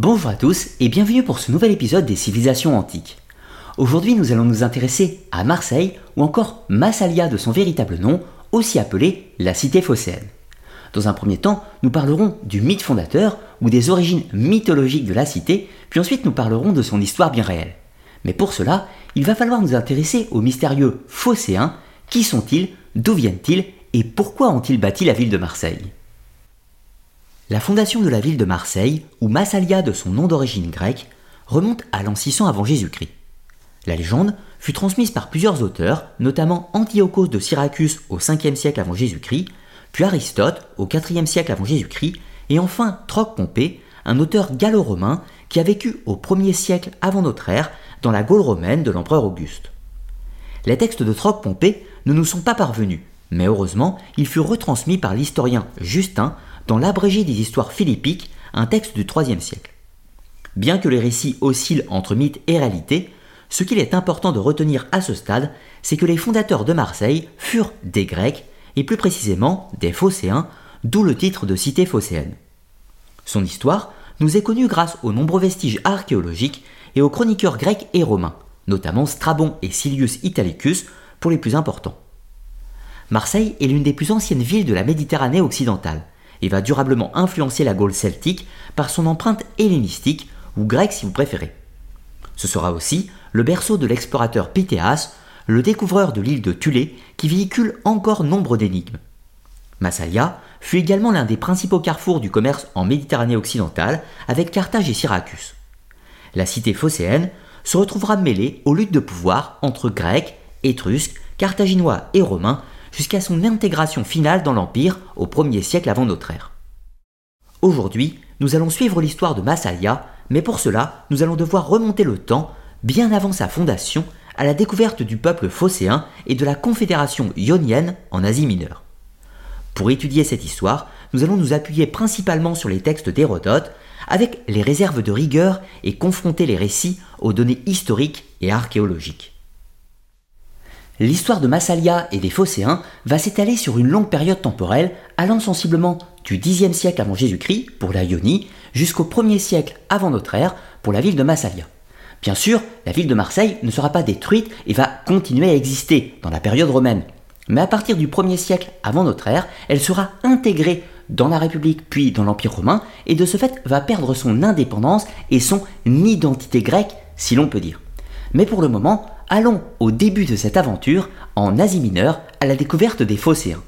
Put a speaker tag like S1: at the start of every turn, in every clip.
S1: Bonjour à tous et bienvenue pour ce nouvel épisode des civilisations antiques. Aujourd'hui nous allons nous intéresser à Marseille ou encore Massalia de son véritable nom, aussi appelée la cité phocéenne. Dans un premier temps, nous parlerons du mythe fondateur ou des origines mythologiques de la cité, puis ensuite nous parlerons de son histoire bien réelle. Mais pour cela, il va falloir nous intéresser aux mystérieux phocéens. Qui sont-ils? D'où viennent-ils? Et pourquoi ont-ils bâti la ville de Marseille? La fondation de la ville de Marseille, ou Massalia de son nom d'origine grecque, remonte à l'an 600 avant Jésus-Christ. La légende fut transmise par plusieurs auteurs, notamment Antiochos de Syracuse au 5e siècle avant Jésus-Christ, puis Aristote au 4e siècle avant Jésus-Christ, et enfin Troc Pompée, un auteur gallo-romain qui a vécu au 1er siècle avant notre ère dans la Gaule romaine de l'empereur Auguste. Les textes de Troc Pompée ne nous sont pas parvenus, mais heureusement, ils furent retransmis par l'historien Justin dans l'abrégé des histoires philippiques, un texte du IIIe siècle. Bien que les récits oscillent entre mythe et réalité, ce qu'il est important de retenir à ce stade, c'est que les fondateurs de Marseille furent des Grecs, et plus précisément des Phocéens, d'où le titre de cité phocéenne. Son histoire nous est connue grâce aux nombreux vestiges archéologiques et aux chroniqueurs grecs et romains, notamment Strabon et Silius Italicus pour les plus importants. Marseille est l'une des plus anciennes villes de la Méditerranée occidentale et va durablement influencer la Gaule celtique par son empreinte hellénistique ou grecque si vous préférez. Ce sera aussi le berceau de l'explorateur Pythéas, le découvreur de l'île de Thulé qui véhicule encore nombre d'énigmes. Massalia fut également l'un des principaux carrefours du commerce en Méditerranée occidentale avec Carthage et Syracuse. La cité phocéenne se retrouvera mêlée aux luttes de pouvoir entre Grecs, Étrusques, Carthaginois et Romains jusqu'à son intégration finale dans l'Empire au 1er siècle avant notre ère. Aujourd'hui, nous allons suivre l'histoire de Massalia, mais pour cela, nous allons devoir remonter le temps bien avant sa fondation à la découverte du peuple phocéen et de la confédération ionienne en Asie mineure. Pour étudier cette histoire, nous allons nous appuyer principalement sur les textes d'Hérodote, avec les réserves de rigueur et confronter les récits aux données historiques et archéologiques. L'histoire de Massalia et des Phocéens va s'étaler sur une longue période temporelle allant sensiblement du Xe siècle avant Jésus-Christ pour la Ionie jusqu'au 1er siècle avant notre ère pour la ville de Massalia. Bien sûr, la ville de Marseille ne sera pas détruite et va continuer à exister dans la période romaine. Mais à partir du 1er siècle avant notre ère, elle sera intégrée dans la République puis dans l'Empire romain et de ce fait va perdre son indépendance et son identité grecque si l'on peut dire. Mais pour le moment, allons au début de cette aventure en Asie mineure à la découverte des Phocéens.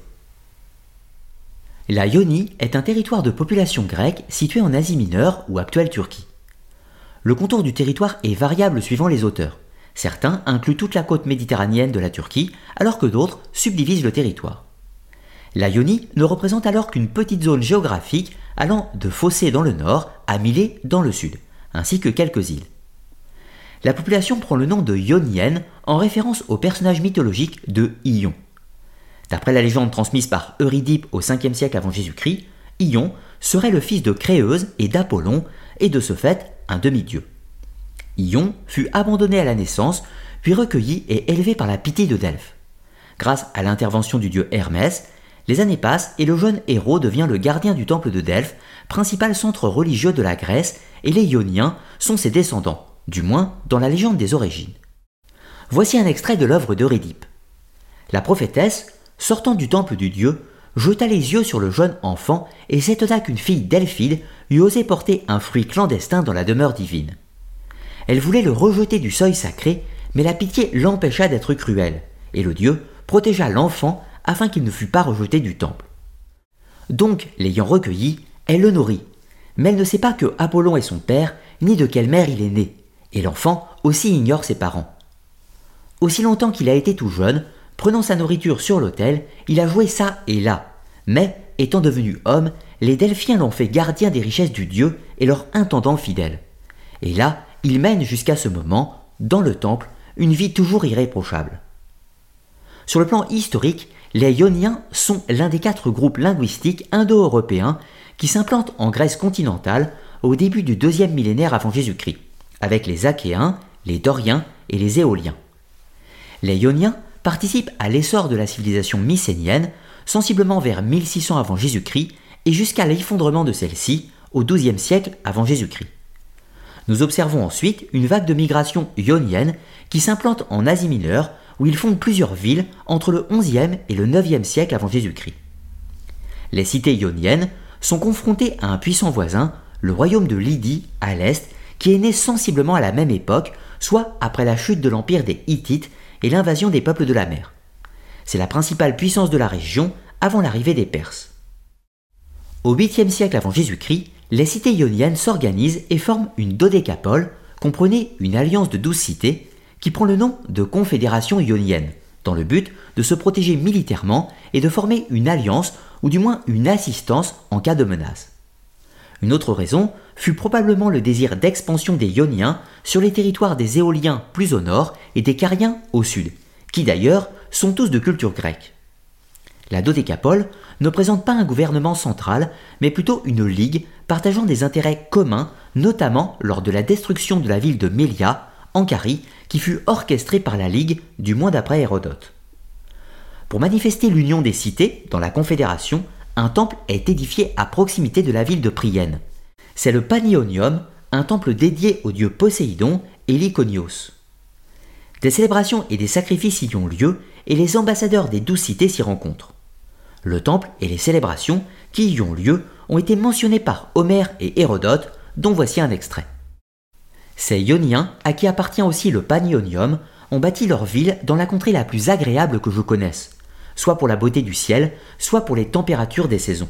S1: La Ionie est un territoire de population grecque situé en Asie mineure ou actuelle Turquie. Le contour du territoire est variable suivant les auteurs. Certains incluent toute la côte méditerranéenne de la Turquie, alors que d'autres subdivisent le territoire. La Ionie ne représente alors qu'une petite zone géographique allant de Phocée dans le nord à Milet dans le sud, ainsi que quelques îles. La population prend le nom de Ionienne en référence au personnage mythologique de Ion. D'après la légende transmise par Eurydipe au 5e siècle avant Jésus-Christ, Ion serait le fils de Créeuse et d'Apollon, et de ce fait un demi-dieu. Ion fut abandonné à la naissance, puis recueilli et élevé par la pitié de Delphes. Grâce à l'intervention du dieu Hermès, les années passent et le jeune héros devient le gardien du temple de Delphes, principal centre religieux de la Grèce, et les Ioniens sont ses descendants, du moins dans la légende des origines. Voici un extrait de l'œuvre d'Eurydipe. La prophétesse, sortant du temple du dieu, jeta les yeux sur le jeune enfant et s'étonna qu'une fille delphide eût osé porter un fruit clandestin dans la demeure divine. Elle voulait le rejeter du seuil sacré, mais la pitié l'empêcha d'être cruelle, et le dieu protégea l'enfant afin qu'il ne fût pas rejeté du temple. Donc, l'ayant recueilli, elle le nourrit, mais elle ne sait pas que Apollon est son père, ni de quelle mère il est né, et l'enfant aussi ignore ses parents. Aussi longtemps qu'il a été tout jeune, prenant sa nourriture sur l'autel, il a joué ça et là, mais, étant devenu homme, les Delphiens l'ont fait gardien des richesses du dieu et leur intendant fidèle. Et là, il mène jusqu'à ce moment, dans le temple, une vie toujours irréprochable. Sur le plan historique, les Ioniens sont l'un des quatre groupes linguistiques indo-européens qui s'implantent en Grèce continentale au début du deuxième millénaire avant Jésus-Christ, avec les Achéens, les Doriens et les Éoliens. Les Ioniens participent à l'essor de la civilisation mycénienne, sensiblement vers 1600 avant Jésus-Christ et jusqu'à l'effondrement de celle-ci au XIIe siècle avant Jésus-Christ. Nous observons ensuite une vague de migration ionienne qui s'implante en Asie mineure où ils fondent plusieurs villes entre le XIe et le IXe siècle avant Jésus-Christ. Les cités ioniennes sont confrontées à un puissant voisin, le royaume de Lydie à l'est, qui est né sensiblement à la même époque, soit après la chute de l'empire des Hittites et l'invasion des peuples de la mer. C'est la principale puissance de la région avant l'arrivée des Perses. Au 8e siècle avant Jésus-Christ, les cités ioniennes s'organisent et forment une dodécapole, comprenez une alliance de douze cités, qui prend le nom de Confédération ionienne, dans le but de se protéger militairement et de former une alliance ou du moins une assistance en cas de menace. Une autre raison fut probablement le désir d'expansion des Ioniens sur les territoires des Éoliens plus au nord et des Cariens au sud, qui d'ailleurs sont tous de culture grecque. La dodécapole ne présente pas un gouvernement central, mais plutôt une ligue partageant des intérêts communs, notamment lors de la destruction de la ville de Mélia, en Carie, qui fut orchestrée par la ligue du mois d'après Hérodote. Pour manifester l'union des cités dans la Confédération, un temple est édifié à proximité de la ville de Prienne. C'est le Panionium, un temple dédié au dieu Poséidon et l'Iconios. Des célébrations et des sacrifices y ont lieu et les ambassadeurs des douze cités s'y rencontrent. Le temple et les célébrations qui y ont lieu ont été mentionnés par Homère et Hérodote, dont voici un extrait. Ces Ioniens, à qui appartient aussi le Panionium, ont bâti leur ville dans la contrée la plus agréable que je connaisse, soit pour la beauté du ciel, soit pour les températures des saisons.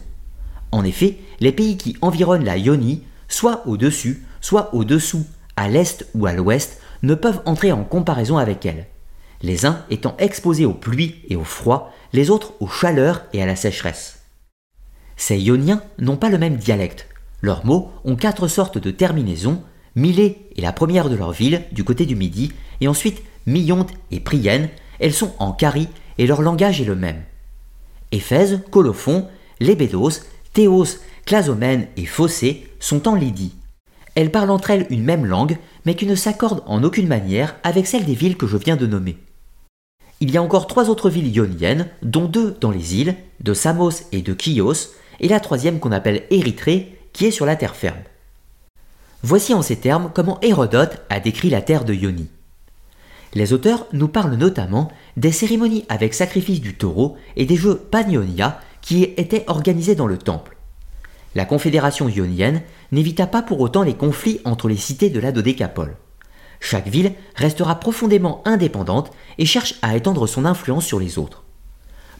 S1: En effet, les pays qui environnent la Ionie, soit au-dessus, soit au-dessous, à l'est ou à l'ouest, ne peuvent entrer en comparaison avec elle. Les uns étant exposés aux pluies et au froid, les autres aux chaleurs et à la sécheresse. Ces Ioniens n'ont pas le même dialecte. Leurs mots ont quatre sortes de terminaisons. Milée est la première de leur ville, du côté du midi, et ensuite Millonte et Prienne. Elles sont en Carie et leur langage est le même. Éphèse, Colophon, Lébédos, Théos, Clasomène et Phocée sont en Lydie. Elles parlent entre elles une même langue, mais qui ne s'accorde en aucune manière avec celle des villes que je viens de nommer. Il y a encore trois autres villes ioniennes, dont deux dans les îles, de Samos et de Chios, et la troisième qu'on appelle Érythrée, qui est sur la terre ferme. Voici en ces termes comment Hérodote a décrit la terre de Ionie. Les auteurs nous parlent notamment des cérémonies avec sacrifice du taureau et des jeux Panionia qui étaient organisés dans le temple. La confédération ionienne n'évita pas pour autant les conflits entre les cités de la Dodécapole. Chaque ville restera profondément indépendante et cherche à étendre son influence sur les autres.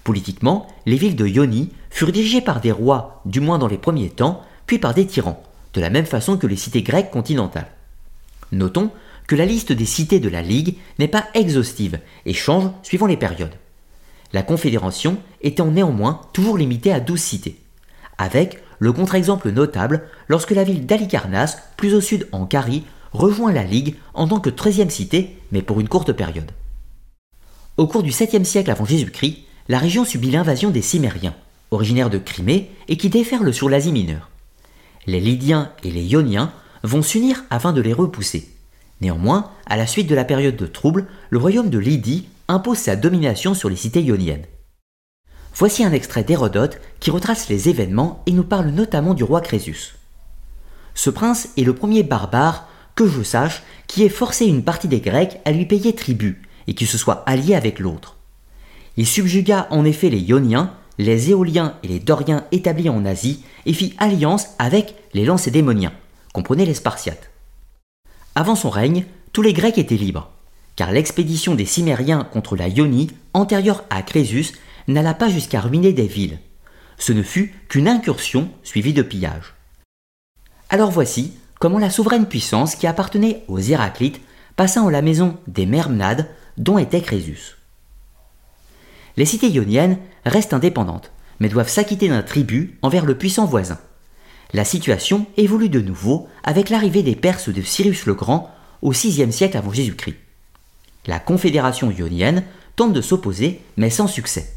S1: Politiquement, les villes de Ionie furent dirigées par des rois, du moins dans les premiers temps, puis par des tyrans, de la même façon que les cités grecques continentales. Notons la liste des cités de la Ligue n'est pas exhaustive et change suivant les périodes. La Confédération étant néanmoins toujours limitée à 12 cités, avec le contre-exemple notable lorsque la ville d'Alicarnas, plus au sud en Carie, rejoint la Ligue en tant que 13e cité, mais pour une courte période. Au cours du 7e siècle avant Jésus-Christ, la région subit l'invasion des Cimériens, originaires de Crimée et qui déferlent sur l'Asie mineure. Les Lydiens et les Ioniens vont s'unir afin de les repousser. Néanmoins, à la suite de la période de trouble, le royaume de Lydie impose sa domination sur les cités ioniennes. Voici un extrait d'Hérodote qui retrace les événements et nous parle notamment du roi Crésus. Ce prince est le premier barbare que je sache, qui ait forcé une partie des Grecs à lui payer tribut, et qui se soit allié avec l'autre. Il subjugua en effet les Ioniens, les Éoliens et les Doriens établis en Asie, et fit alliance avec les Lancédémoniens, comprenez les Spartiates. Avant son règne, tous les Grecs étaient libres, car l'expédition des Cimériens contre la Ionie, antérieure à Crésus, n'alla pas jusqu'à ruiner des villes. Ce ne fut qu'une incursion suivie de pillages. Alors voici comment la souveraine puissance qui appartenait aux Héraclites passa en la maison des Mermnades dont était Crésus. Les cités ioniennes restent indépendantes, mais doivent s'acquitter d'un tribut envers le puissant voisin. La situation évolue de nouveau avec l'arrivée des Perses de Cyrus le Grand au VIe siècle avant Jésus-Christ. La confédération ionienne tente de s'opposer, mais sans succès.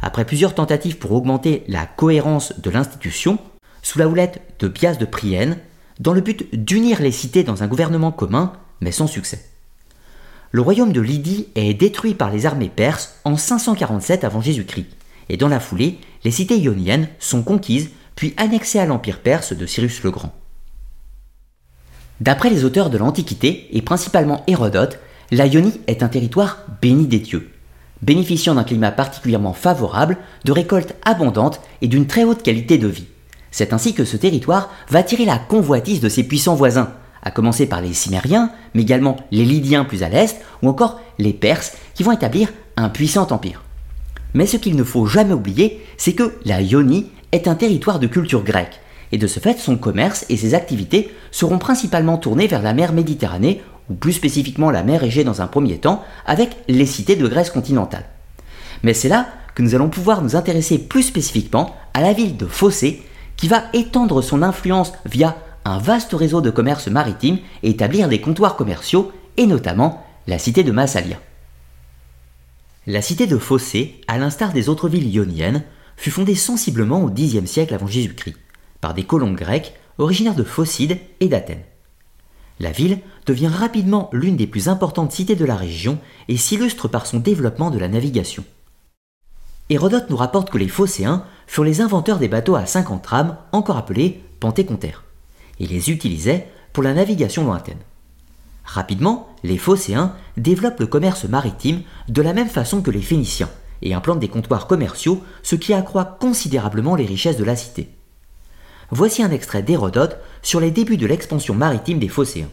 S1: Après plusieurs tentatives pour augmenter la cohérence de l'institution, sous la houlette de Bias de Prienne, dans le but d'unir les cités dans un gouvernement commun, mais sans succès. Le royaume de Lydie est détruit par les armées perses en 547 avant Jésus-Christ, et dans la foulée, les cités ioniennes sont conquises puis annexées à l'empire perse de Cyrus le Grand. D'après les auteurs de l'Antiquité, et principalement Hérodote, la Ionie est un territoire béni des dieux, bénéficiant d'un climat particulièrement favorable, de récoltes abondantes et d'une très haute qualité de vie. C'est ainsi que ce territoire va attirer la convoitise de ses puissants voisins, à commencer par les Cimériens, mais également les Lydiens plus à l'est, ou encore les Perses, qui vont établir un puissant empire. Mais ce qu'il ne faut jamais oublier, c'est que la Ionie est un territoire de culture grecque, et de ce fait son commerce et ses activités seront principalement tournés vers la mer Méditerranée, ou plus spécifiquement la mer Égée dans un premier temps, avec les cités de Grèce continentale. Mais c'est là que nous allons pouvoir nous intéresser plus spécifiquement à la ville de Phocée, qui va étendre son influence via un vaste réseau de commerce maritime et établir des comptoirs commerciaux, et notamment la cité de Massalia. La cité de Phocée, à l'instar des autres villes ioniennes, fut fondée sensiblement au Xe siècle avant Jésus-Christ par des colons grecs originaires de Phocide et d'Athènes. La ville devient rapidement l'une des plus importantes cités de la région et s'illustre par son développement de la navigation. Hérodote nous rapporte que les Phocéens furent les inventeurs des bateaux à 50 rames, encore appelés pentécontaires, et les utilisaient pour la navigation lointaine. Rapidement, les Phocéens développent le commerce maritime de la même façon que les Phéniciens et implantent des comptoirs commerciaux, ce qui accroît considérablement les richesses de la cité voici un extrait d'Hérodote sur les débuts de l'expansion maritime des Phocéens.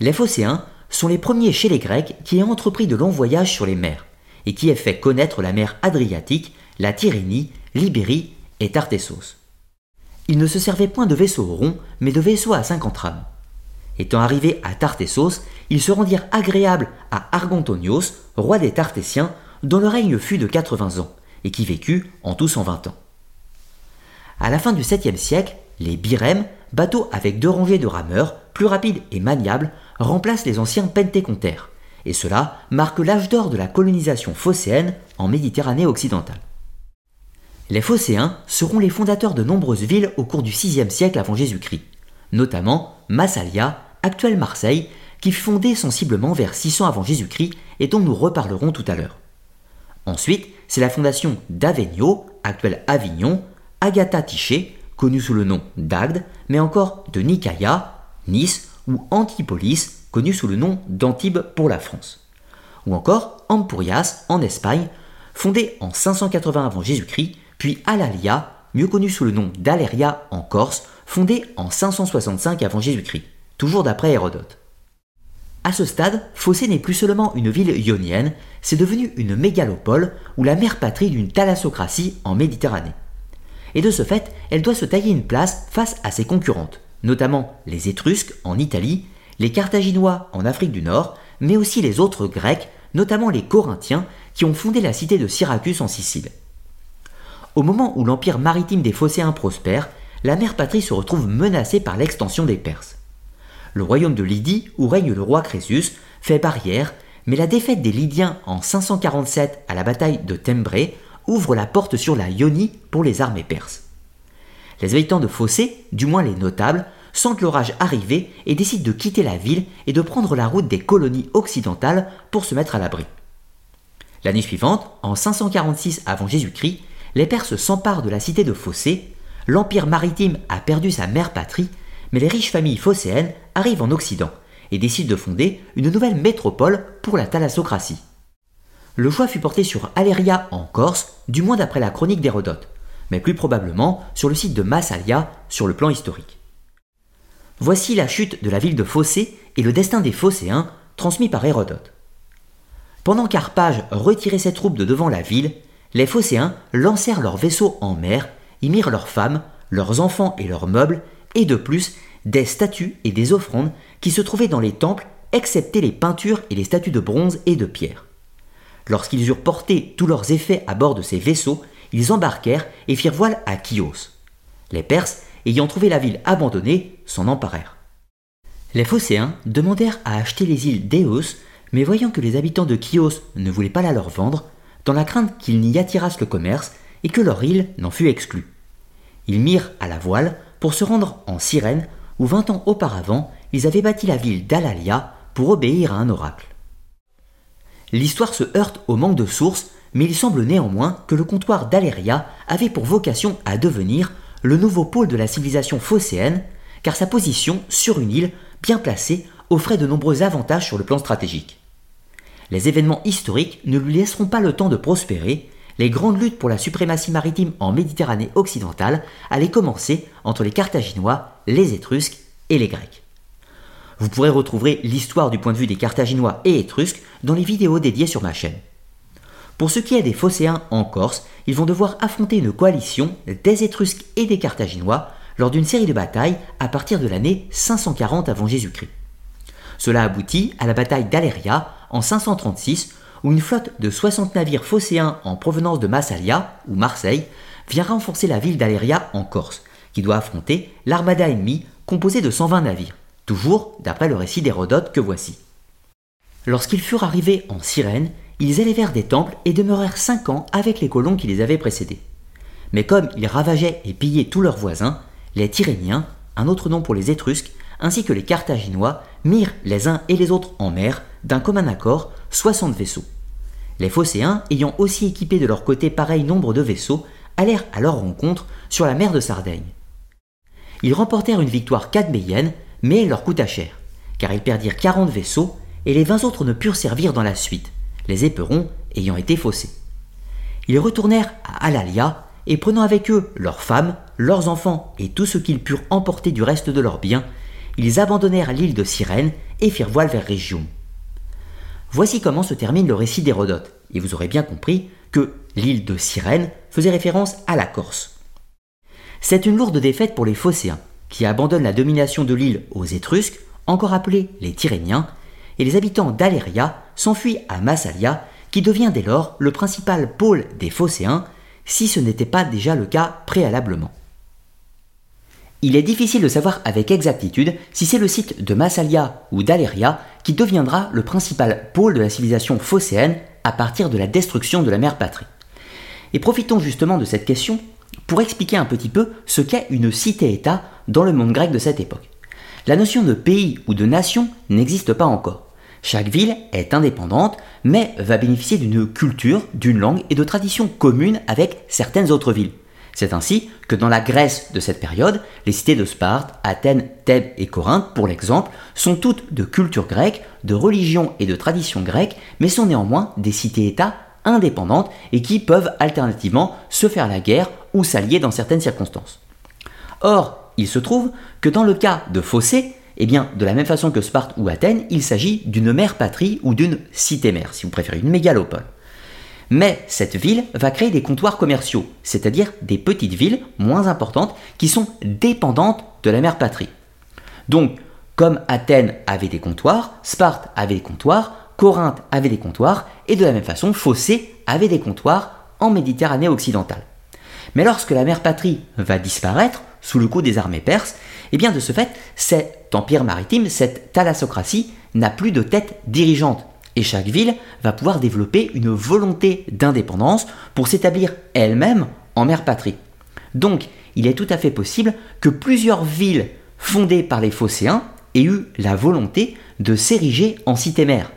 S1: Les Phocéens sont les premiers chez les Grecs qui aient entrepris de longs voyages sur les mers, et qui aient fait connaître la mer Adriatique, la Tyrrhénie, l'Ibérie et Tartessos. Ils ne se servaient point de vaisseaux ronds, mais de vaisseaux à 50 rames. Étant arrivés à Tartessos, ils se rendirent agréables à Argontonios, roi des Tartésiens, dont le règne fut de 80 ans, et qui vécut en tout 120 ans. À la fin du 7e siècle, les birèmes, bateaux avec deux rangées de rameurs, plus rapides et maniables, remplacent les anciens pentécontaires, et cela marque l'âge d'or de la colonisation phocéenne en Méditerranée occidentale. Les phocéens seront les fondateurs de nombreuses villes au cours du 6e siècle avant Jésus-Christ, notamment Massalia, actuelle Marseille, qui fut fondée sensiblement vers 600 avant Jésus-Christ et dont nous reparlerons tout à l'heure. Ensuite, c'est la fondation d'Avegno, actuelle Avignon, Agatha Tiché, connue sous le nom d'Agde, mais encore de Nicaïa, Nice ou Antipolis, connue sous le nom d'Antibes pour la France. Ou encore Ampurias en Espagne, fondée en 580 avant Jésus-Christ, puis Alalia, mieux connue sous le nom d'Aleria en Corse, fondée en 565 avant Jésus-Christ, toujours d'après Hérodote. À ce stade, Phocée n'est plus seulement une ville ionienne, c'est devenu une mégalopole ou la mère patrie d'une thalassocratie en Méditerranée et de ce fait, elle doit se tailler une place face à ses concurrentes, notamment les Étrusques en Italie, les Carthaginois en Afrique du Nord, mais aussi les autres Grecs, notamment les Corinthiens, qui ont fondé la cité de Syracuse en Sicile. Au moment où l'empire maritime des Phocéens prospère, la mère patrie se retrouve menacée par l'extension des Perses. Le royaume de Lydie, où règne le roi Crésus, fait barrière, mais la défaite des Lydiens en 547 à la bataille de Tembré ouvre la porte sur la Ionie pour les armées perses. Les habitants de Phocée, du moins les notables, sentent l'orage arriver et décident de quitter la ville et de prendre la route des colonies occidentales pour se mettre à l'abri. L'année suivante, en 546 avant Jésus-Christ, les Perses s'emparent de la cité de Phocée, l'empire maritime a perdu sa mère patrie, mais les riches familles phocéennes arrivent en Occident et décident de fonder une nouvelle métropole pour la thalassocratie le choix fut porté sur Aléria en Corse, du moins d'après la chronique d'Hérodote, mais plus probablement sur le site de Massalia sur le plan historique. Voici la chute de la ville de Phocée et le destin des Phocéens transmis par Hérodote. Pendant qu'Arpage retirait ses troupes de devant la ville, les Phocéens lancèrent leurs vaisseaux en mer, y mirent leurs femmes, leurs enfants et leurs meubles, et de plus des statues et des offrandes qui se trouvaient dans les temples, excepté les peintures et les statues de bronze et de pierre. Lorsqu'ils eurent porté tous leurs effets à bord de ces vaisseaux, ils embarquèrent et firent voile à Chios. Les Perses, ayant trouvé la ville abandonnée, s'en emparèrent. Les Phocéens demandèrent à acheter les îles d'Éos, mais voyant que les habitants de Chios ne voulaient pas la leur vendre, dans la crainte qu'ils n'y attirassent le commerce et que leur île n'en fût exclue. Ils mirent à la voile pour se rendre en Cyrène, où vingt ans auparavant, ils avaient bâti la ville d'Alalia pour obéir à un oracle. L'histoire se heurte au manque de sources, mais il semble néanmoins que le comptoir d'Aléria avait pour vocation à devenir le nouveau pôle de la civilisation phocéenne, car sa position sur une île bien placée offrait de nombreux avantages sur le plan stratégique. Les événements historiques ne lui laisseront pas le temps de prospérer, les grandes luttes pour la suprématie maritime en Méditerranée occidentale allaient commencer entre les Carthaginois, les Étrusques et les Grecs. Vous pourrez retrouver l'histoire du point de vue des Carthaginois et Étrusques dans les vidéos dédiées sur ma chaîne. Pour ce qui est des Phocéens en Corse, ils vont devoir affronter une coalition des Étrusques et des Carthaginois lors d'une série de batailles à partir de l'année 540 avant Jésus-Christ. Cela aboutit à la bataille d'Aléria en 536 où une flotte de 60 navires phocéens en provenance de Massalia ou Marseille vient renforcer la ville d'Aléria en Corse, qui doit affronter l'armada ennemie composée de 120 navires, toujours d'après le récit d'Hérodote que voici. Lorsqu'ils furent arrivés en Cyrène, ils élevèrent des temples et demeurèrent cinq ans avec les colons qui les avaient précédés. Mais comme ils ravageaient et pillaient tous leurs voisins, les Tyréniens, un autre nom pour les Étrusques, ainsi que les Carthaginois, mirent les uns et les autres en mer, d'un commun accord, 60 vaisseaux. Les Phocéens, ayant aussi équipé de leur côté pareil nombre de vaisseaux, allèrent à leur rencontre sur la mer de Sardaigne. Ils remportèrent une victoire cadméienne, mais elle leur coûta cher, car ils perdirent 40 vaisseaux et les 20 autres ne purent servir dans la suite, les éperons ayant été faussés. Ils retournèrent à Alalia et prenant avec eux leurs femmes, leurs enfants et tout ce qu'ils purent emporter du reste de leurs biens, ils abandonnèrent l'île de Cyrène et firent voile vers Région. Voici comment se termine le récit d'Hérodote, et vous aurez bien compris que l'île de Cyrène faisait référence à la Corse. C'est une lourde défaite pour les Phocéens, qui abandonnent la domination de l'île aux Étrusques, encore appelés les Tyréniens, et les habitants d'Aléria s'enfuient à Massalia, qui devient dès lors le principal pôle des Phocéens, si ce n'était pas déjà le cas préalablement. Il est difficile de savoir avec exactitude si c'est le site de Massalia ou d'Aléria qui deviendra le principal pôle de la civilisation phocéenne à partir de la destruction de la mère patrie. Et profitons justement de cette question pour expliquer un petit peu ce qu'est une cité-État dans le monde grec de cette époque. La notion de pays ou de nation n'existe pas encore. Chaque ville est indépendante, mais va bénéficier d'une culture, d'une langue et de traditions communes avec certaines autres villes. C'est ainsi que dans la Grèce de cette période, les cités de Sparte, Athènes, Thèbes et Corinthe, pour l'exemple, sont toutes de culture grecque, de religion et de tradition grecque, mais sont néanmoins des cités-États indépendantes et qui peuvent alternativement se faire la guerre ou s'allier dans certaines circonstances. Or, il se trouve que dans le cas de Phocée, eh bien, de la même façon que Sparte ou Athènes, il s'agit d'une mère patrie ou d'une cité-mère, si vous préférez, une mégalopole. Mais cette ville va créer des comptoirs commerciaux, c'est-à-dire des petites villes moins importantes qui sont dépendantes de la mère patrie. Donc, comme Athènes avait des comptoirs, Sparte avait des comptoirs, Corinthe avait des comptoirs, et de la même façon, Phocée avait des comptoirs en Méditerranée occidentale. Mais lorsque la mère patrie va disparaître sous le coup des armées perses, et eh bien de ce fait, cet empire maritime, cette thalassocratie, n'a plus de tête dirigeante. Et chaque ville va pouvoir développer une volonté d'indépendance pour s'établir elle-même en mère patrie. Donc, il est tout à fait possible que plusieurs villes fondées par les Phocéens aient eu la volonté de s'ériger en cité-mère.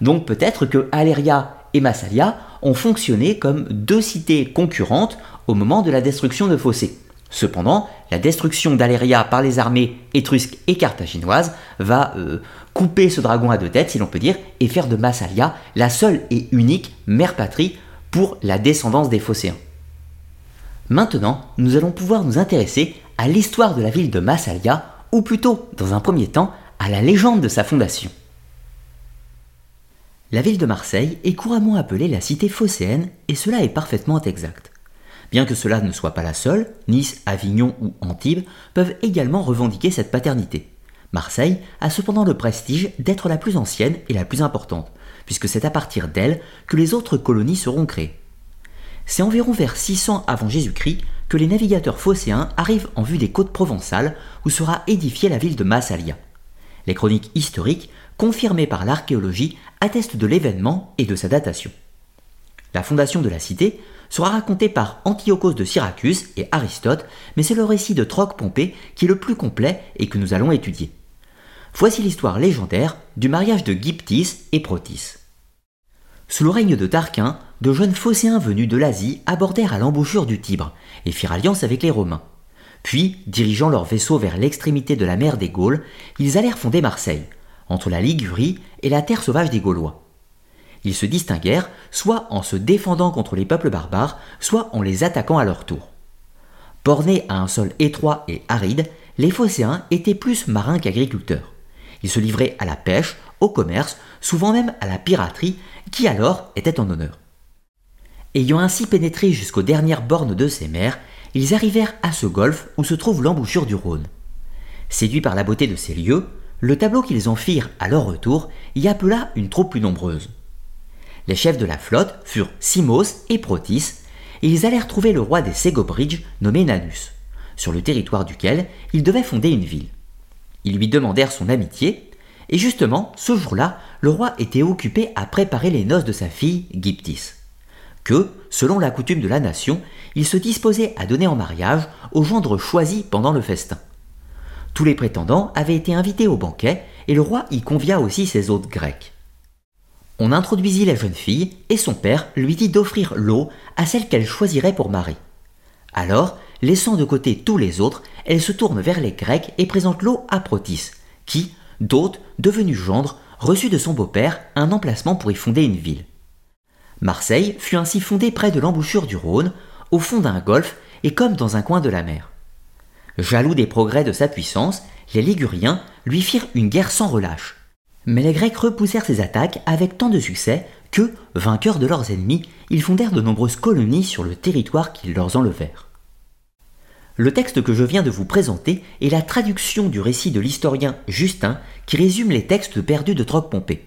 S1: Donc peut-être que Aléria et Massalia ont fonctionné comme deux cités concurrentes au moment de la destruction de Phocée. Cependant, la destruction d'Aléria par les armées étrusques et carthaginoises va euh, couper ce dragon à deux têtes, si l'on peut dire, et faire de Massalia la seule et unique mère patrie pour la descendance des Phocéens. Maintenant, nous allons pouvoir nous intéresser à l'histoire de la ville de Massalia, ou plutôt, dans un premier temps, à la légende de sa fondation. La ville de Marseille est couramment appelée la cité phocéenne, et cela est parfaitement exact. Bien que cela ne soit pas la seule, Nice, Avignon ou Antibes peuvent également revendiquer cette paternité. Marseille a cependant le prestige d'être la plus ancienne et la plus importante, puisque c'est à partir d'elle que les autres colonies seront créées. C'est environ vers 600 avant Jésus-Christ que les navigateurs phocéens arrivent en vue des côtes provençales où sera édifiée la ville de Massalia. Les chroniques historiques, confirmées par l'archéologie, attestent de l'événement et de sa datation. La fondation de la cité sera racontée par Antiochos de Syracuse et Aristote, mais c'est le récit de Troc-Pompée qui est le plus complet et que nous allons étudier. Voici l'histoire légendaire du mariage de Gyptis et Protis. Sous le règne de Tarquin, de jeunes phocéens venus de l'Asie abordèrent à l'embouchure du Tibre et firent alliance avec les Romains. Puis, dirigeant leur vaisseau vers l'extrémité de la mer des Gaules, ils allèrent fonder Marseille, entre la Ligurie et la terre sauvage des Gaulois. Ils se distinguèrent soit en se défendant contre les peuples barbares, soit en les attaquant à leur tour. Bornés à un sol étroit et aride, les Phocéens étaient plus marins qu'agriculteurs. Se livraient à la pêche, au commerce, souvent même à la piraterie, qui alors était en honneur. Ayant ainsi pénétré jusqu'aux dernières bornes de ces mers, ils arrivèrent à ce golfe où se trouve l'embouchure du Rhône. Séduits par la beauté de ces lieux, le tableau qu'ils en firent à leur retour y appela une troupe plus nombreuse. Les chefs de la flotte furent Simos et Protis, et ils allèrent trouver le roi des Ségobridges nommé Nanus, sur le territoire duquel ils devaient fonder une ville. Ils lui demandèrent son amitié, et justement, ce jour-là, le roi était occupé à préparer les noces de sa fille, Gyptis, que, selon la coutume de la nation, il se disposait à donner en mariage au gendre choisi pendant le festin. Tous les prétendants avaient été invités au banquet et le roi y convia aussi ses hôtes grecs. On introduisit la jeune fille et son père lui dit d'offrir l'eau à celle qu'elle choisirait pour mari. Alors, laissant de côté tous les autres, elle se tourne vers les Grecs et présente l'eau à Protis, qui, d'hôte devenu gendre, reçut de son beau-père un emplacement pour y fonder une ville. Marseille fut ainsi fondée près de l'embouchure du Rhône, au fond d'un golfe et comme dans un coin de la mer. Jaloux des progrès de sa puissance, les Liguriens lui firent une guerre sans relâche. Mais les Grecs repoussèrent ces attaques avec tant de succès que, vainqueurs de leurs ennemis, ils fondèrent de nombreuses colonies sur le territoire qu'ils leur enlevèrent. Le texte que je viens de vous présenter est la traduction du récit de l'historien Justin qui résume les textes perdus de Troc-Pompée.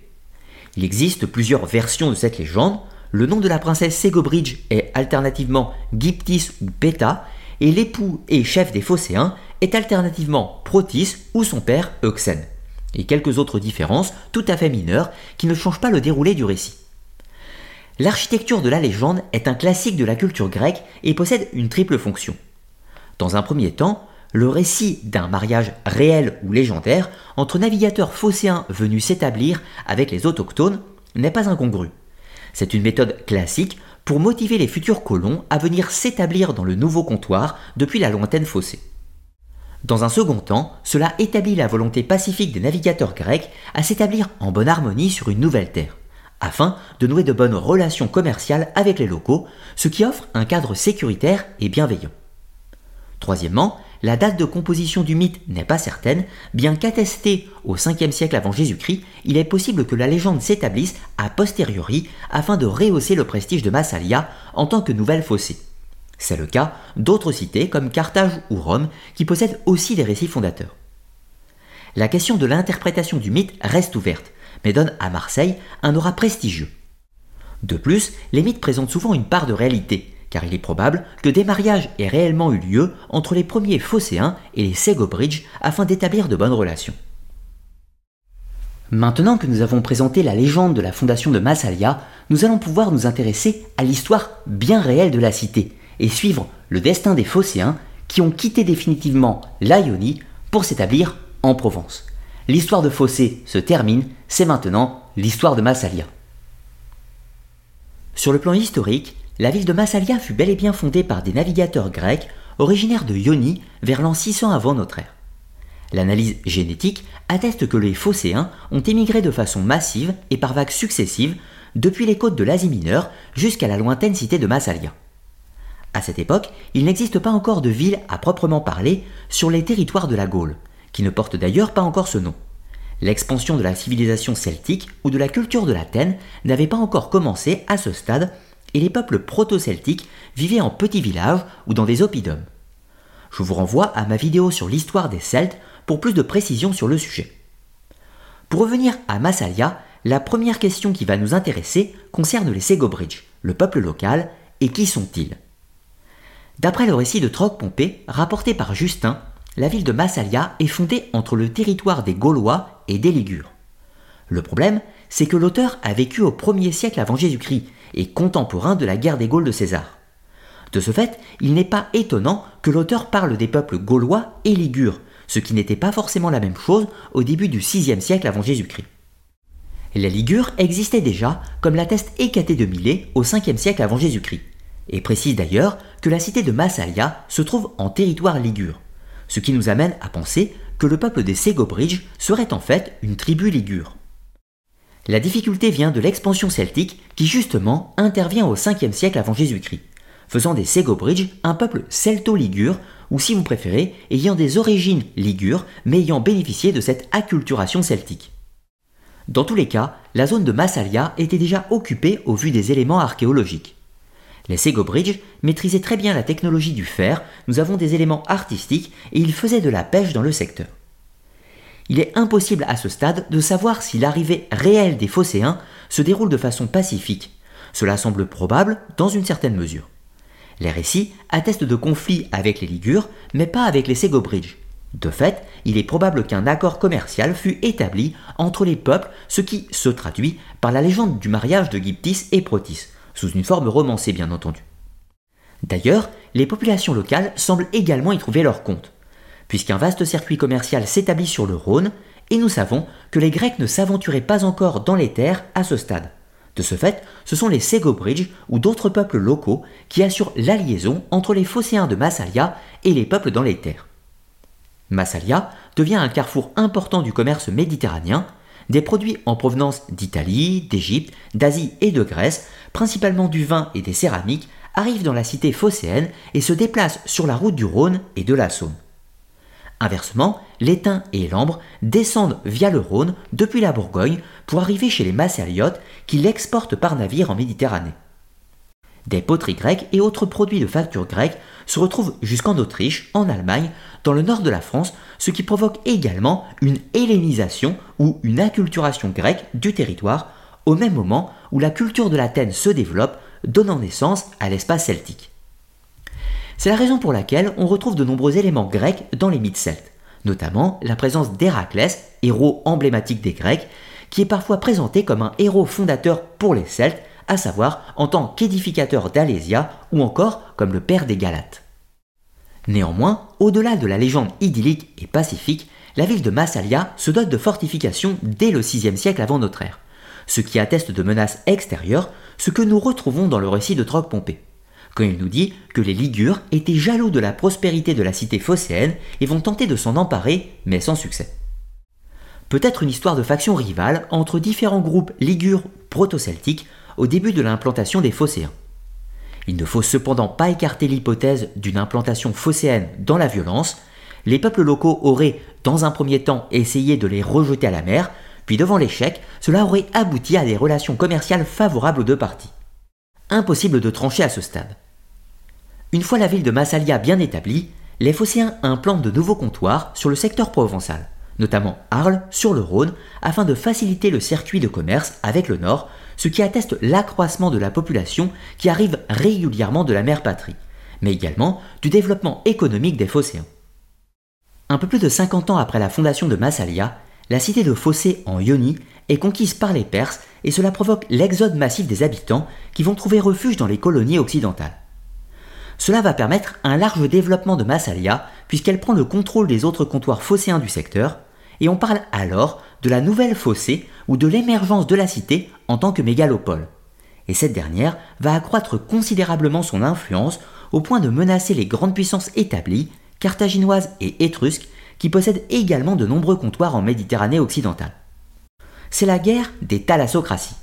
S1: Il existe plusieurs versions de cette légende, le nom de la princesse Ségobridge est alternativement Gyptis ou Péta, et l'époux et chef des Phocéens est alternativement Protis ou son père Euxène, et quelques autres différences tout à fait mineures qui ne changent pas le déroulé du récit. L'architecture de la légende est un classique de la culture grecque et possède une triple fonction. Dans un premier temps, le récit d'un mariage réel ou légendaire entre navigateurs phocéens venus s'établir avec les autochtones n'est pas incongru. C'est une méthode classique pour motiver les futurs colons à venir s'établir dans le nouveau comptoir depuis la lointaine fossée. Dans un second temps, cela établit la volonté pacifique des navigateurs grecs à s'établir en bonne harmonie sur une nouvelle terre, afin de nouer de bonnes relations commerciales avec les locaux, ce qui offre un cadre sécuritaire et bienveillant. Troisièmement, la date de composition du mythe n'est pas certaine, bien qu'attestée au 5e siècle avant Jésus-Christ, il est possible que la légende s'établisse a posteriori afin de rehausser le prestige de Massalia en tant que nouvelle fossée. C'est le cas d'autres cités comme Carthage ou Rome qui possèdent aussi des récits fondateurs. La question de l'interprétation du mythe reste ouverte, mais donne à Marseille un aura prestigieux. De plus, les mythes présentent souvent une part de réalité, car il est probable que des mariages aient réellement eu lieu entre les premiers Phocéens et les Ségobridges afin d'établir de bonnes relations. Maintenant que nous avons présenté la légende de la fondation de Massalia, nous allons pouvoir nous intéresser à l'histoire bien réelle de la cité et suivre le destin des Phocéens qui ont quitté définitivement l'Ionie pour s'établir en Provence. L'histoire de Phocée se termine, c'est maintenant l'histoire de Massalia. Sur le plan historique, la ville de Massalia fut bel et bien fondée par des navigateurs grecs originaires de Ionie vers l'an 600 avant notre ère. L'analyse génétique atteste que les Phocéens ont émigré de façon massive et par vagues successives depuis les côtes de l'Asie mineure jusqu'à la lointaine cité de Massalia. À cette époque, il n'existe pas encore de ville à proprement parler sur les territoires de la Gaule, qui ne porte d'ailleurs pas encore ce nom. L'expansion de la civilisation celtique ou de la culture de l'Athènes n'avait pas encore commencé à ce stade et les peuples proto-celtiques vivaient en petits villages ou dans des oppidums. Je vous renvoie à ma vidéo sur l'histoire des Celtes pour plus de précisions sur le sujet. Pour revenir à Massalia, la première question qui va nous intéresser concerne les Ségobridges, le peuple local, et qui sont-ils? D'après le récit de Troc-Pompée, rapporté par Justin, la ville de Massalia est fondée entre le territoire des Gaulois et des Ligures. Le problème, c'est que l'auteur a vécu au 1er siècle avant Jésus-Christ et contemporain de la guerre des Gaules de César. De ce fait, il n'est pas étonnant que l'auteur parle des peuples gaulois et ligures, ce qui n'était pas forcément la même chose au début du VIe siècle avant Jésus-Christ. Les Ligures existaient déjà, comme l'atteste Hécaté de Milet au 5e siècle avant Jésus-Christ, et précise d'ailleurs que la cité de Massalia se trouve en territoire ligure, ce qui nous amène à penser que le peuple des Ségobridges serait en fait une tribu ligure. La difficulté vient de l'expansion celtique qui justement intervient au 5e siècle avant Jésus-Christ, faisant des Ségobridges un peuple celto-ligure, ou si vous préférez, ayant des origines ligures, mais ayant bénéficié de cette acculturation celtique. Dans tous les cas, la zone de Massalia était déjà occupée au vu des éléments archéologiques. Les Ségobridges maîtrisaient très bien la technologie du fer, nous avons des éléments artistiques et ils faisaient de la pêche dans le secteur. Il est impossible à ce stade de savoir si l'arrivée réelle des Phocéens se déroule de façon pacifique. Cela semble probable dans une certaine mesure. Les récits attestent de conflits avec les Ligures, mais pas avec les Ségobridges. De fait, il est probable qu'un accord commercial fut établi entre les peuples, ce qui se traduit par la légende du mariage de Gyptis et Protis, sous une forme romancée bien entendu. D'ailleurs, les populations locales semblent également y trouver leur compte, puisqu'un vaste circuit commercial s'établit sur le Rhône, et nous savons que les Grecs ne s'aventuraient pas encore dans les terres à ce stade. De ce fait, ce sont les Ségobridges ou d'autres peuples locaux qui assurent la liaison entre les Phocéens de Massalia et les peuples dans les terres. Massalia devient un carrefour important du commerce méditerranéen, des produits en provenance d'Italie, d'Égypte, d'Asie et de Grèce, principalement du vin et des céramiques, arrivent dans la cité phocéenne et se déplacent sur la route du Rhône et de la Saône. Inversement, l'étain et l'ambre descendent via le Rhône depuis la Bourgogne pour arriver chez les Massaliotes qui l'exportent par navire en Méditerranée. Des poteries grecques et autres produits de facture grecque se retrouvent jusqu'en Autriche, en Allemagne, dans le nord de la France, ce qui provoque également une hellénisation ou une acculturation grecque du territoire, au même moment où la culture de l'Athènes se développe, donnant naissance à l'espace celtique. C'est la raison pour laquelle on retrouve de nombreux éléments grecs dans les mythes celtes, notamment la présence d'Héraclès, héros emblématique des Grecs, qui est parfois présenté comme un héros fondateur pour les Celtes, à savoir en tant qu'édificateur d'Alésia ou encore comme le père des Galates. Néanmoins, au-delà de la légende idyllique et pacifique, la ville de Massalia se dote de fortifications dès le VIe siècle avant notre ère, ce qui atteste de menaces extérieures, ce que nous retrouvons dans le récit de Troc Pompée, quand il nous dit que les Ligures étaient jaloux de la prospérité de la cité phocéenne et vont tenter de s'en emparer, mais sans succès. Peut-être une histoire de faction rivale entre différents groupes ligures proto-celtiques au début de l'implantation des phocéens. Il ne faut cependant pas écarter l'hypothèse d'une implantation phocéenne dans la violence. Les peuples locaux auraient, dans un premier temps, essayé de les rejeter à la mer, puis devant l'échec, cela aurait abouti à des relations commerciales favorables aux deux parties. Impossible de trancher à ce stade. Une fois la ville de Massalia bien établie, les phocéens implantent de nouveaux comptoirs sur le secteur provençal, notamment Arles sur le Rhône, afin de faciliter le circuit de commerce avec le nord, ce qui atteste l'accroissement de la population qui arrive régulièrement de la mère patrie, mais également du développement économique des Phocéens. Un peu plus de 50 ans après la fondation de Massalia, la cité de Phocée en Ionie est conquise par les Perses et cela provoque l'exode massif des habitants qui vont trouver refuge dans les colonies occidentales. Cela va permettre un large développement de Massalia puisqu'elle prend le contrôle des autres comptoirs phocéens du secteur, et on parle alors de la nouvelle fossée ou de l'émergence de la cité en tant que mégalopole. Et cette dernière va accroître considérablement son influence au point de menacer les grandes puissances établies, carthaginoises et étrusques, qui possèdent également de nombreux comptoirs en Méditerranée occidentale. C'est la guerre des thalassocraties.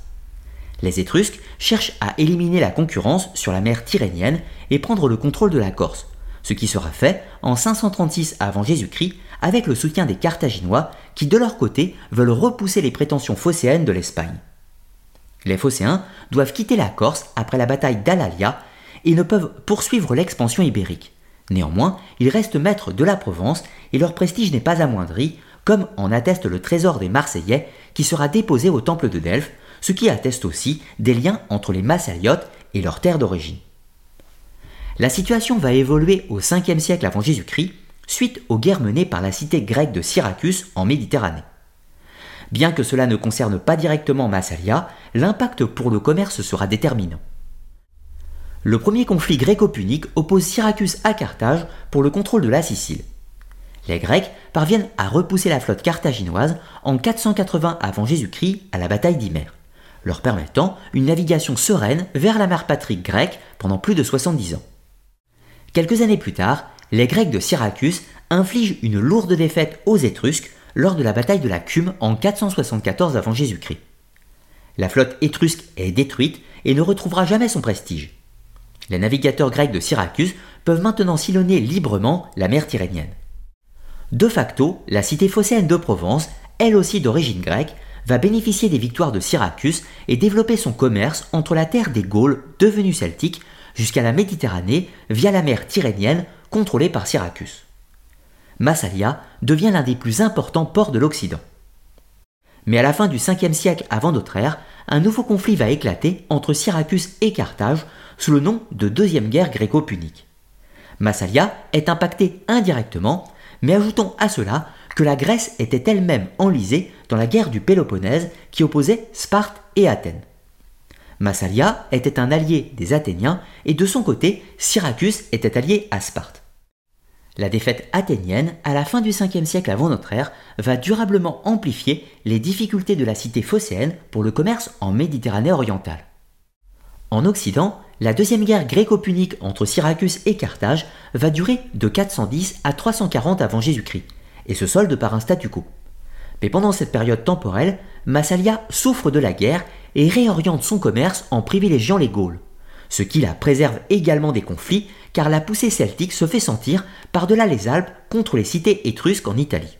S1: Les Étrusques cherchent à éliminer la concurrence sur la mer Tyrrhénienne et prendre le contrôle de la Corse, ce qui sera fait en 536 avant Jésus-Christ avec le soutien des Carthaginois qui de leur côté veulent repousser les prétentions phocéennes de l'Espagne. Les phocéens doivent quitter la Corse après la bataille d'Alalia et ne peuvent poursuivre l'expansion ibérique. Néanmoins, ils restent maîtres de la Provence et leur prestige n'est pas amoindri, comme en atteste le trésor des Marseillais qui sera déposé au temple de Delphes, ce qui atteste aussi des liens entre les Massaliotes et leur terre d'origine. La situation va évoluer au 5e siècle avant Jésus-Christ suite aux guerres menées par la cité grecque de Syracuse en Méditerranée. Bien que cela ne concerne pas directement Massalia, l'impact pour le commerce sera déterminant. Le premier conflit gréco-punique oppose Syracuse à Carthage pour le contrôle de la Sicile. Les Grecs parviennent à repousser la flotte carthaginoise en 480 avant Jésus-Christ à la bataille d'Hymère, leur permettant une navigation sereine vers la mer patrie grecque pendant plus de 70 ans. Quelques années plus tard, les Grecs de Syracuse inflige une lourde défaite aux Étrusques lors de la bataille de la Cume en 474 avant Jésus-Christ. La flotte étrusque est détruite et ne retrouvera jamais son prestige. Les navigateurs grecs de Syracuse peuvent maintenant sillonner librement la mer Tyrrhénienne. De facto, la cité phocéenne de Provence, elle aussi d'origine grecque, va bénéficier des victoires de Syracuse et développer son commerce entre la terre des Gaules, devenue celtique, jusqu'à la Méditerranée via la mer Tyrrhénienne contrôlée par Syracuse. Massalia devient l'un des plus importants ports de l'Occident. Mais à la fin du 5e siècle avant notre ère, un nouveau conflit va éclater entre Syracuse et Carthage sous le nom de Deuxième Guerre gréco-punique. Massalia est impacté indirectement, mais ajoutons à cela que la Grèce était elle-même enlisée dans la guerre du Péloponnèse qui opposait Sparte et Athènes. Massalia était un allié des Athéniens et de son côté, Syracuse était allié à Sparte. La défaite athénienne, à la fin du 5e siècle avant notre ère, va durablement amplifier les difficultés de la cité phocéenne pour le commerce en Méditerranée orientale. En Occident, la deuxième guerre gréco-punique entre Syracuse et Carthage va durer de 410 à 340 avant Jésus-Christ et se solde par un statu quo. Mais pendant cette période temporelle, Massalia souffre de la guerre et réoriente son commerce en privilégiant les Gaules, ce qui la préserve également des conflits car la poussée celtique se fait sentir par-delà les Alpes contre les cités étrusques en Italie.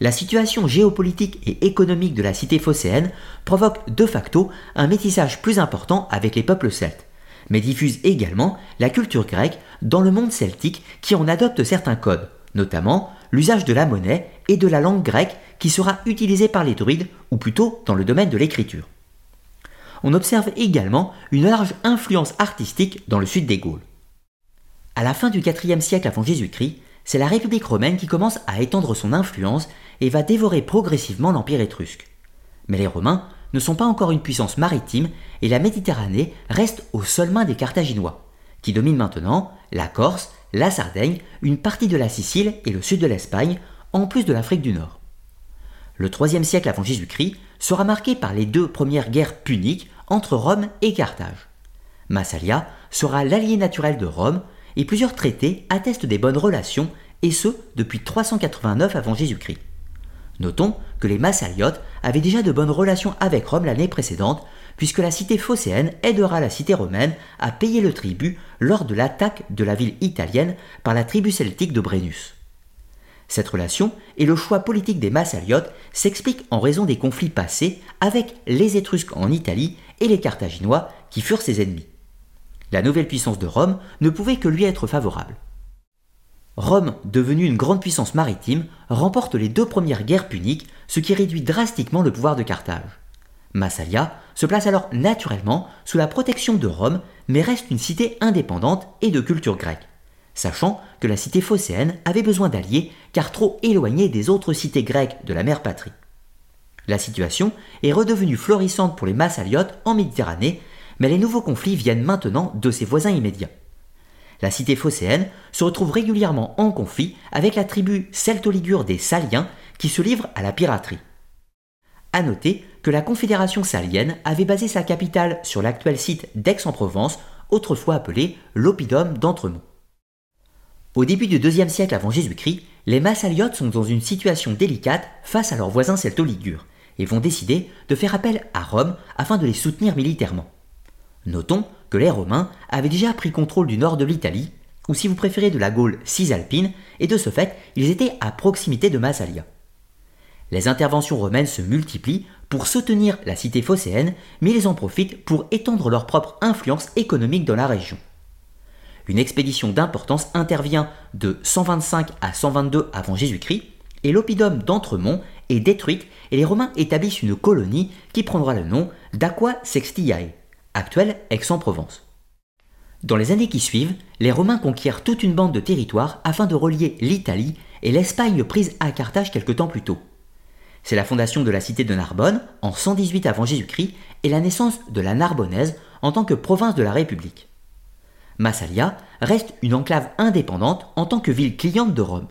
S1: La situation géopolitique et économique de la cité phocéenne provoque de facto un métissage plus important avec les peuples celtes, mais diffuse également la culture grecque dans le monde celtique qui en adopte certains codes, notamment l'usage de la monnaie et de la langue grecque qui sera utilisée par les druides, ou plutôt dans le domaine de l'écriture. On observe également une large influence artistique dans le sud des Gaules. À la fin du IVe siècle avant Jésus-Christ, c'est la République romaine qui commence à étendre son influence et va dévorer progressivement l'Empire étrusque. Mais les Romains ne sont pas encore une puissance maritime et la Méditerranée reste aux seules mains des Carthaginois, qui dominent maintenant la Corse, la Sardaigne, une partie de la Sicile et le sud de l'Espagne, en plus de l'Afrique du Nord. Le IIIe siècle avant Jésus-Christ sera marqué par les deux premières guerres puniques entre Rome et Carthage. Massalia sera l'allié naturel de Rome et plusieurs traités attestent des bonnes relations, et ce depuis 389 avant Jésus-Christ. Notons que les Massaliotes avaient déjà de bonnes relations avec Rome l'année précédente, puisque la cité phocéenne aidera la cité romaine à payer le tribut lors de l'attaque de la ville italienne par la tribu celtique de Brennus. Cette relation et le choix politique des Massaliotes s'expliquent en raison des conflits passés avec les Étrusques en Italie et les Carthaginois qui furent ses ennemis. La nouvelle puissance de Rome ne pouvait que lui être favorable. Rome, devenue une grande puissance maritime, remporte les deux premières guerres puniques, ce qui réduit drastiquement le pouvoir de Carthage. Massalia se place alors naturellement sous la protection de Rome, mais reste une cité indépendante et de culture grecque, sachant que la cité phocéenne avait besoin d'alliés car trop éloignée des autres cités grecques de la mère patrie. La situation est redevenue florissante pour les Massaliotes en Méditerranée, mais les nouveaux conflits viennent maintenant de ses voisins immédiats. La cité phocéenne se retrouve régulièrement en conflit avec la tribu celto-ligure des Saliens qui se livre à la piraterie. A noter que la Confédération salienne avait basé sa capitale sur l'actuel site d'Aix-en-Provence, autrefois appelé l'Oppidum d'Entremont. Au début du IIe siècle avant Jésus-Christ, les Massaliotes sont dans une situation délicate face à leurs voisins celto-ligures et vont décider de faire appel à Rome afin de les soutenir militairement. Notons que les Romains avaient déjà pris contrôle du nord de l'Italie, ou si vous préférez de la Gaule cisalpine, et de ce fait, ils étaient à proximité de Massalia. Les interventions romaines se multiplient pour soutenir la cité phocéenne, mais ils en profitent pour étendre leur propre influence économique dans la région. Une expédition d'importance intervient de 125 à 122 avant Jésus-Christ, et l'oppidum d'Entremont est détruite et les Romains établissent une colonie qui prendra le nom d'Aqua Sextiae actuelle Aix-en-Provence. Dans les années qui suivent, les Romains conquièrent toute une bande de territoires afin de relier l'Italie et l'Espagne prise à Carthage quelque temps plus tôt. C'est la fondation de la cité de Narbonne en 118 avant Jésus-Christ et la naissance de la Narbonnaise en tant que province de la République. Massalia reste une enclave indépendante en tant que ville cliente de Rome.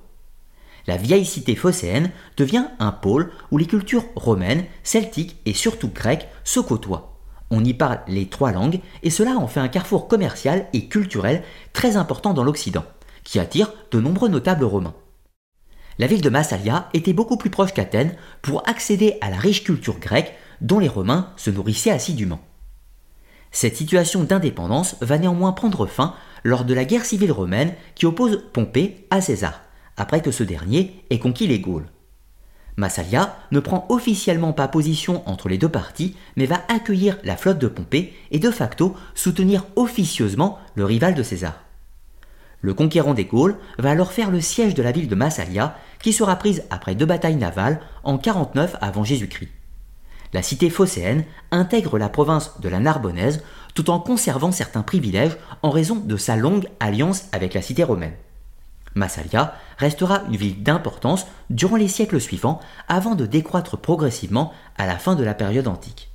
S1: La vieille cité phocéenne devient un pôle où les cultures romaines, celtiques et surtout grecques se côtoient. On y parle les trois langues et cela en fait un carrefour commercial et culturel très important dans l'Occident, qui attire de nombreux notables romains. La ville de Massalia était beaucoup plus proche qu'Athènes pour accéder à la riche culture grecque dont les Romains se nourrissaient assidûment. Cette situation d'indépendance va néanmoins prendre fin lors de la guerre civile romaine qui oppose Pompée à César, après que ce dernier ait conquis les Gaules. Massalia ne prend officiellement pas position entre les deux parties, mais va accueillir la flotte de Pompée et de facto soutenir officieusement le rival de César. Le conquérant des Gaules va alors faire le siège de la ville de Massalia, qui sera prise après deux batailles navales en 49 avant Jésus-Christ. La cité phocéenne intègre la province de la Narbonnaise tout en conservant certains privilèges en raison de sa longue alliance avec la cité romaine. Massalia restera une ville d'importance durant les siècles suivants avant de décroître progressivement à la fin de la période antique.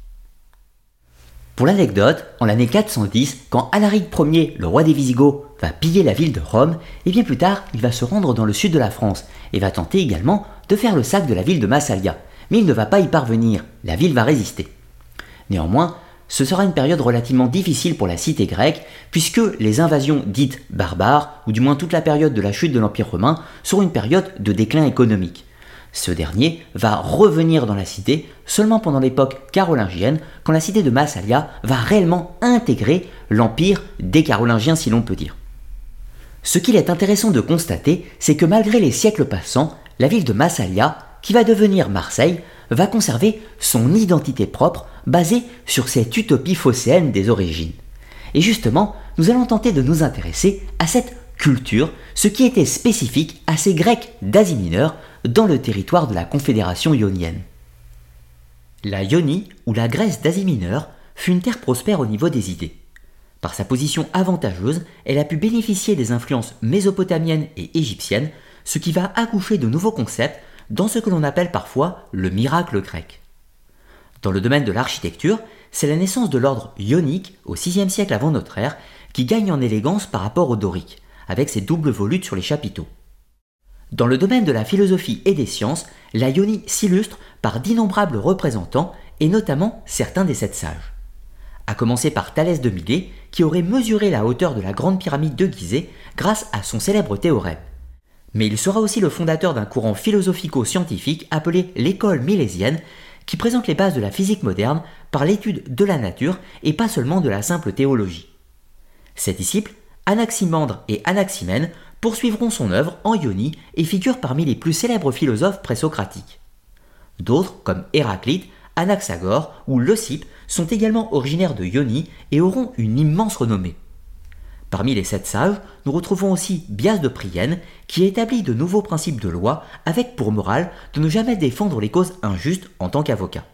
S1: Pour l'anecdote, en l'année 410, quand Alaric Ier, le roi des Visigoths, va piller la ville de Rome, et bien plus tard, il va se rendre dans le sud de la France et va tenter également de faire le sac de la ville de Massalia. Mais il ne va pas y parvenir, la ville va résister. Néanmoins, ce sera une période relativement difficile pour la cité grecque, puisque les invasions dites barbares, ou du moins toute la période de la chute de l'Empire romain, seront une période de déclin économique. Ce dernier va revenir dans la cité seulement pendant l'époque carolingienne, quand la cité de Massalia va réellement intégrer l'empire des Carolingiens, si l'on peut dire. Ce qu'il est intéressant de constater, c'est que malgré les siècles passants, la ville de Massalia, qui va devenir Marseille, va conserver son identité propre basée sur cette utopie phocéenne des origines. Et justement, nous allons tenter de nous intéresser à cette culture, ce qui était spécifique à ces Grecs d'Asie mineure dans le territoire de la Confédération ionienne. La Ionie, ou la Grèce d'Asie mineure, fut une terre prospère au niveau des idées. Par sa position avantageuse, elle a pu bénéficier des influences mésopotamiennes et égyptiennes, ce qui va accoucher de nouveaux concepts dans ce que l'on appelle parfois le miracle grec. Dans le domaine de l'architecture, c'est la naissance de l'ordre ionique au VIe siècle avant notre ère qui gagne en élégance par rapport au dorique, avec ses doubles volutes sur les chapiteaux. Dans le domaine de la philosophie et des sciences, la Ionie s'illustre par d'innombrables représentants et notamment certains des sept sages. À commencer par Thalès de Milet, qui aurait mesuré la hauteur de la grande pyramide de Gizeh grâce à son célèbre théorème mais il sera aussi le fondateur d'un courant philosophico-scientifique appelé l'école milésienne, qui présente les bases de la physique moderne par l'étude de la nature et pas seulement de la simple théologie. Ses disciples, Anaximandre et Anaximène, poursuivront son œuvre en Ionie et figurent parmi les plus célèbres philosophes présocratiques. D'autres, comme Héraclite, Anaxagore ou Leucippe, sont également originaires de Ionie et auront une immense renommée. Parmi les sept sages, nous retrouvons aussi Bias de Prienne, qui établit de nouveaux principes de loi avec pour morale de ne jamais défendre les causes injustes en tant qu'avocat.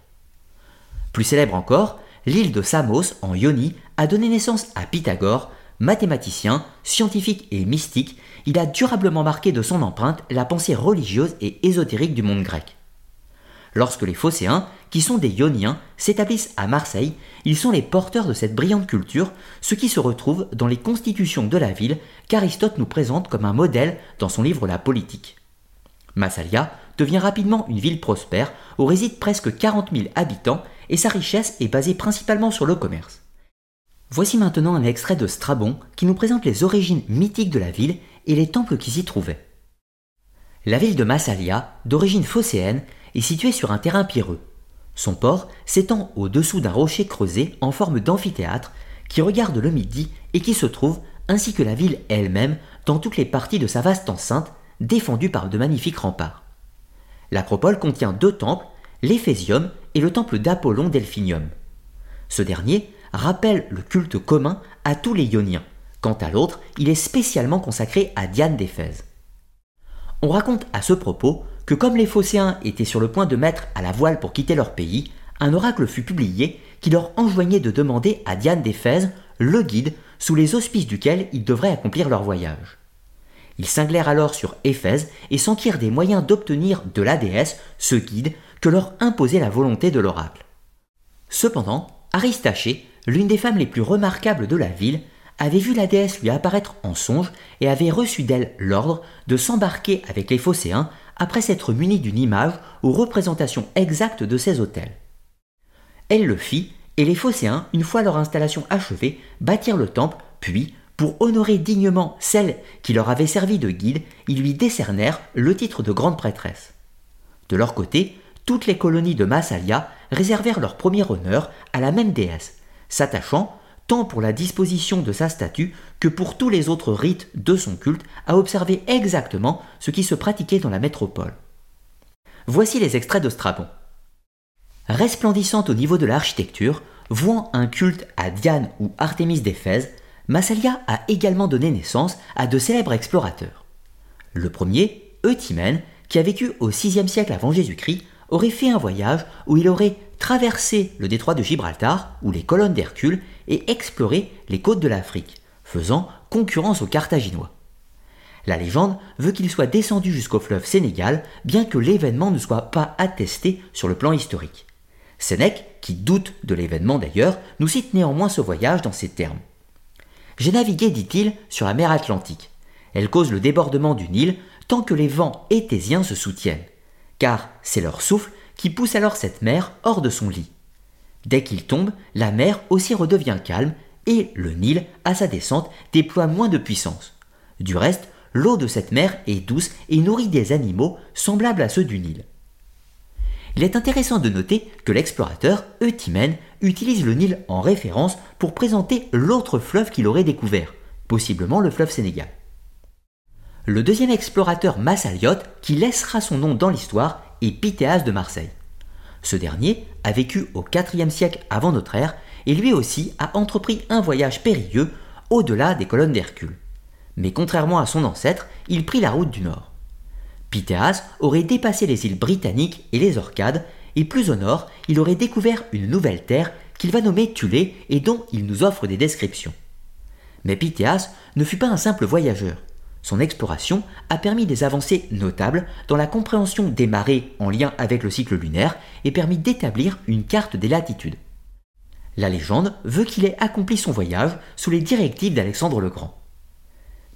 S1: Plus célèbre encore, l'île de Samos, en Ionie, a donné naissance à Pythagore, mathématicien, scientifique et mystique, il a durablement marqué de son empreinte la pensée religieuse et ésotérique du monde grec. Lorsque les Phocéens, qui sont des Ioniens, s'établissent à Marseille, ils sont les porteurs de cette brillante culture, ce qui se retrouve dans les constitutions de la ville qu'Aristote nous présente comme un modèle dans son livre La politique. Massalia devient rapidement une ville prospère où résident presque 40 000 habitants et sa richesse est basée principalement sur le commerce. Voici maintenant un extrait de Strabon qui nous présente les origines mythiques de la ville et les temples qui s'y trouvaient. La ville de Massalia, d'origine phocéenne, est situé sur un terrain pierreux. Son port s'étend au-dessous d'un rocher creusé en forme d'amphithéâtre qui regarde le midi et qui se trouve, ainsi que la ville elle-même, dans toutes les parties de sa vaste enceinte, défendue par de magnifiques remparts. L'acropole contient deux temples, l'Éphésium et le temple d'Apollon Delphinium. Ce dernier rappelle le culte commun à tous les Ioniens. Quant à l'autre, il est spécialement consacré à Diane d'Éphèse. On raconte à ce propos que comme les Phocéens étaient sur le point de mettre à la voile pour quitter leur pays, un oracle fut publié qui leur enjoignait de demander à Diane d'Éphèse le guide sous les auspices duquel ils devraient accomplir leur voyage. Ils cinglèrent alors sur Éphèse et s'enquirent des moyens d'obtenir de la déesse ce guide que leur imposait la volonté de l'oracle. Cependant, Aristachée, l'une des femmes les plus remarquables de la ville, avait vu la déesse lui apparaître en songe et avait reçu d'elle l'ordre de s'embarquer avec les Phocéens après s'être munie d'une image aux représentations exactes de ces hôtels. Elle le fit, et les Phocéens, une fois leur installation achevée, bâtirent le temple, puis, Pour honorer dignement celle qui leur avait servi de guide, ils lui décernèrent le titre de grande prêtresse. De leur côté, toutes les colonies de Massalia réservèrent leur premier honneur à la même déesse, s'attachant, tant pour la disposition de sa statue que pour tous les autres rites de son culte, à observer exactement ce qui se pratiquait dans la métropole. Voici les extraits de Strabon. Resplendissante au niveau de l'architecture, vouant un culte à Diane ou Artémis d'Éphèse, Massalia a également donné naissance à de célèbres explorateurs. Le premier, Eutimène, qui a vécu au VIe siècle avant Jésus-Christ, aurait fait un voyage où il aurait traversé le détroit de Gibraltar ou les colonnes d'Hercule et exploré les côtes de l'Afrique, faisant concurrence aux Carthaginois. La légende veut qu'il soit descendu jusqu'au fleuve Sénégal, bien que l'événement ne soit pas attesté sur le plan historique. Sénèque, qui doute de l'événement d'ailleurs, nous cite néanmoins ce voyage dans ces termes. J'ai navigué, dit-il, sur la mer Atlantique. Elle cause le débordement du Nil tant que les vents étésiens se soutiennent, car c'est leur souffle qui pousse alors cette mer hors de son lit. Dès qu'il tombe, la mer aussi redevient calme et le Nil, à sa descente, déploie moins de puissance. Du reste, l'eau de cette mer est douce et nourrit des animaux semblables à ceux du Nil. Il est intéressant de noter que l'explorateur Eutimène utilise le Nil en référence pour présenter l'autre fleuve qu'il aurait découvert, possiblement le fleuve Sénégal. Le deuxième explorateur Massaliot, qui laissera son nom dans l'histoire, est Pythéas de Marseille. Ce dernier a vécu au IVe siècle avant notre ère et lui aussi a entrepris un voyage périlleux au-delà des colonnes d'Hercule. Mais contrairement à son ancêtre, il prit la route du nord. Pythéas aurait dépassé les îles britanniques et les Orcades, et plus au nord, il aurait découvert une nouvelle terre qu'il va nommer Thulé et dont il nous offre des descriptions. Mais Pythéas ne fut pas un simple voyageur. Son exploration a permis des avancées notables dans la compréhension des marées en lien avec le cycle lunaire et permis d'établir une carte des latitudes. La légende veut qu'il ait accompli son voyage sous les directives d'Alexandre le Grand.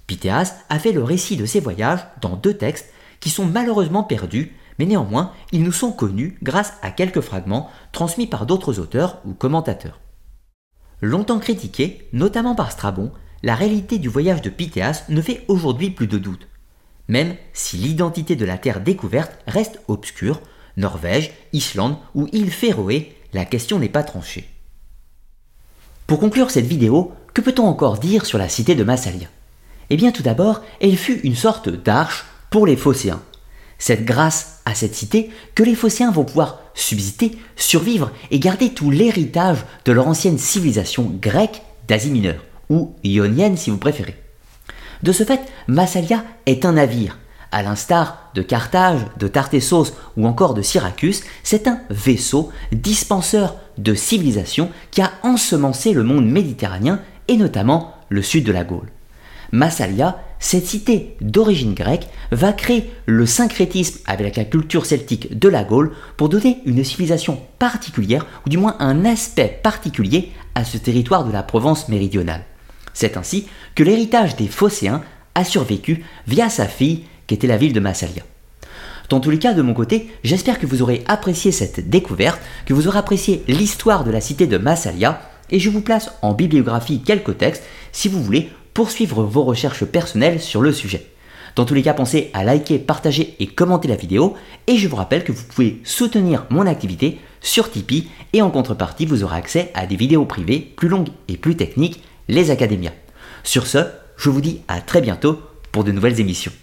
S1: Pythéas a fait le récit de ses voyages dans deux textes qui sont malheureusement perdus, mais néanmoins ils nous sont connus grâce à quelques fragments transmis par d'autres auteurs ou commentateurs. Longtemps critiqué, notamment par Strabon, la réalité du voyage de Pythéas ne fait aujourd'hui plus de doute. Même si l'identité de la terre découverte reste obscure, Norvège, Islande ou île Féroé, la question n'est pas tranchée. Pour conclure cette vidéo, que peut-on encore dire sur la cité de Massalia? Eh bien tout d'abord, elle fut une sorte d'arche pour les phocéens. C'est grâce à cette cité que les phocéens vont pouvoir subsister, survivre et garder tout l'héritage de leur ancienne civilisation grecque d'Asie mineure, ou ionienne si vous préférez. De ce fait, Massalia est un navire. À l'instar de Carthage, de Tartessos ou encore de Syracuse, c'est un vaisseau dispenseur de civilisation qui a ensemencé le monde méditerranéen et notamment le sud de la Gaule. Massalia, cette cité d'origine grecque, va créer le syncrétisme avec la culture celtique de la Gaule pour donner une civilisation particulière, ou du moins un aspect particulier à ce territoire de la Provence méridionale. C'est ainsi que l'héritage des Phocéens a survécu via sa fille, qui était la ville de Massalia. Dans tous les cas, de mon côté, j'espère que vous aurez apprécié cette découverte, que vous aurez apprécié l'histoire de la cité de Massalia, et je vous place en bibliographie quelques textes si vous voulez poursuivre vos recherches personnelles sur le sujet. Dans tous les cas, pensez à liker, partager et commenter la vidéo, et je vous rappelle que vous pouvez soutenir mon activité sur Tipeee, et en contrepartie, vous aurez accès à des vidéos privées plus longues et plus techniques, les académias. Sur ce, je vous dis à très bientôt pour de nouvelles émissions.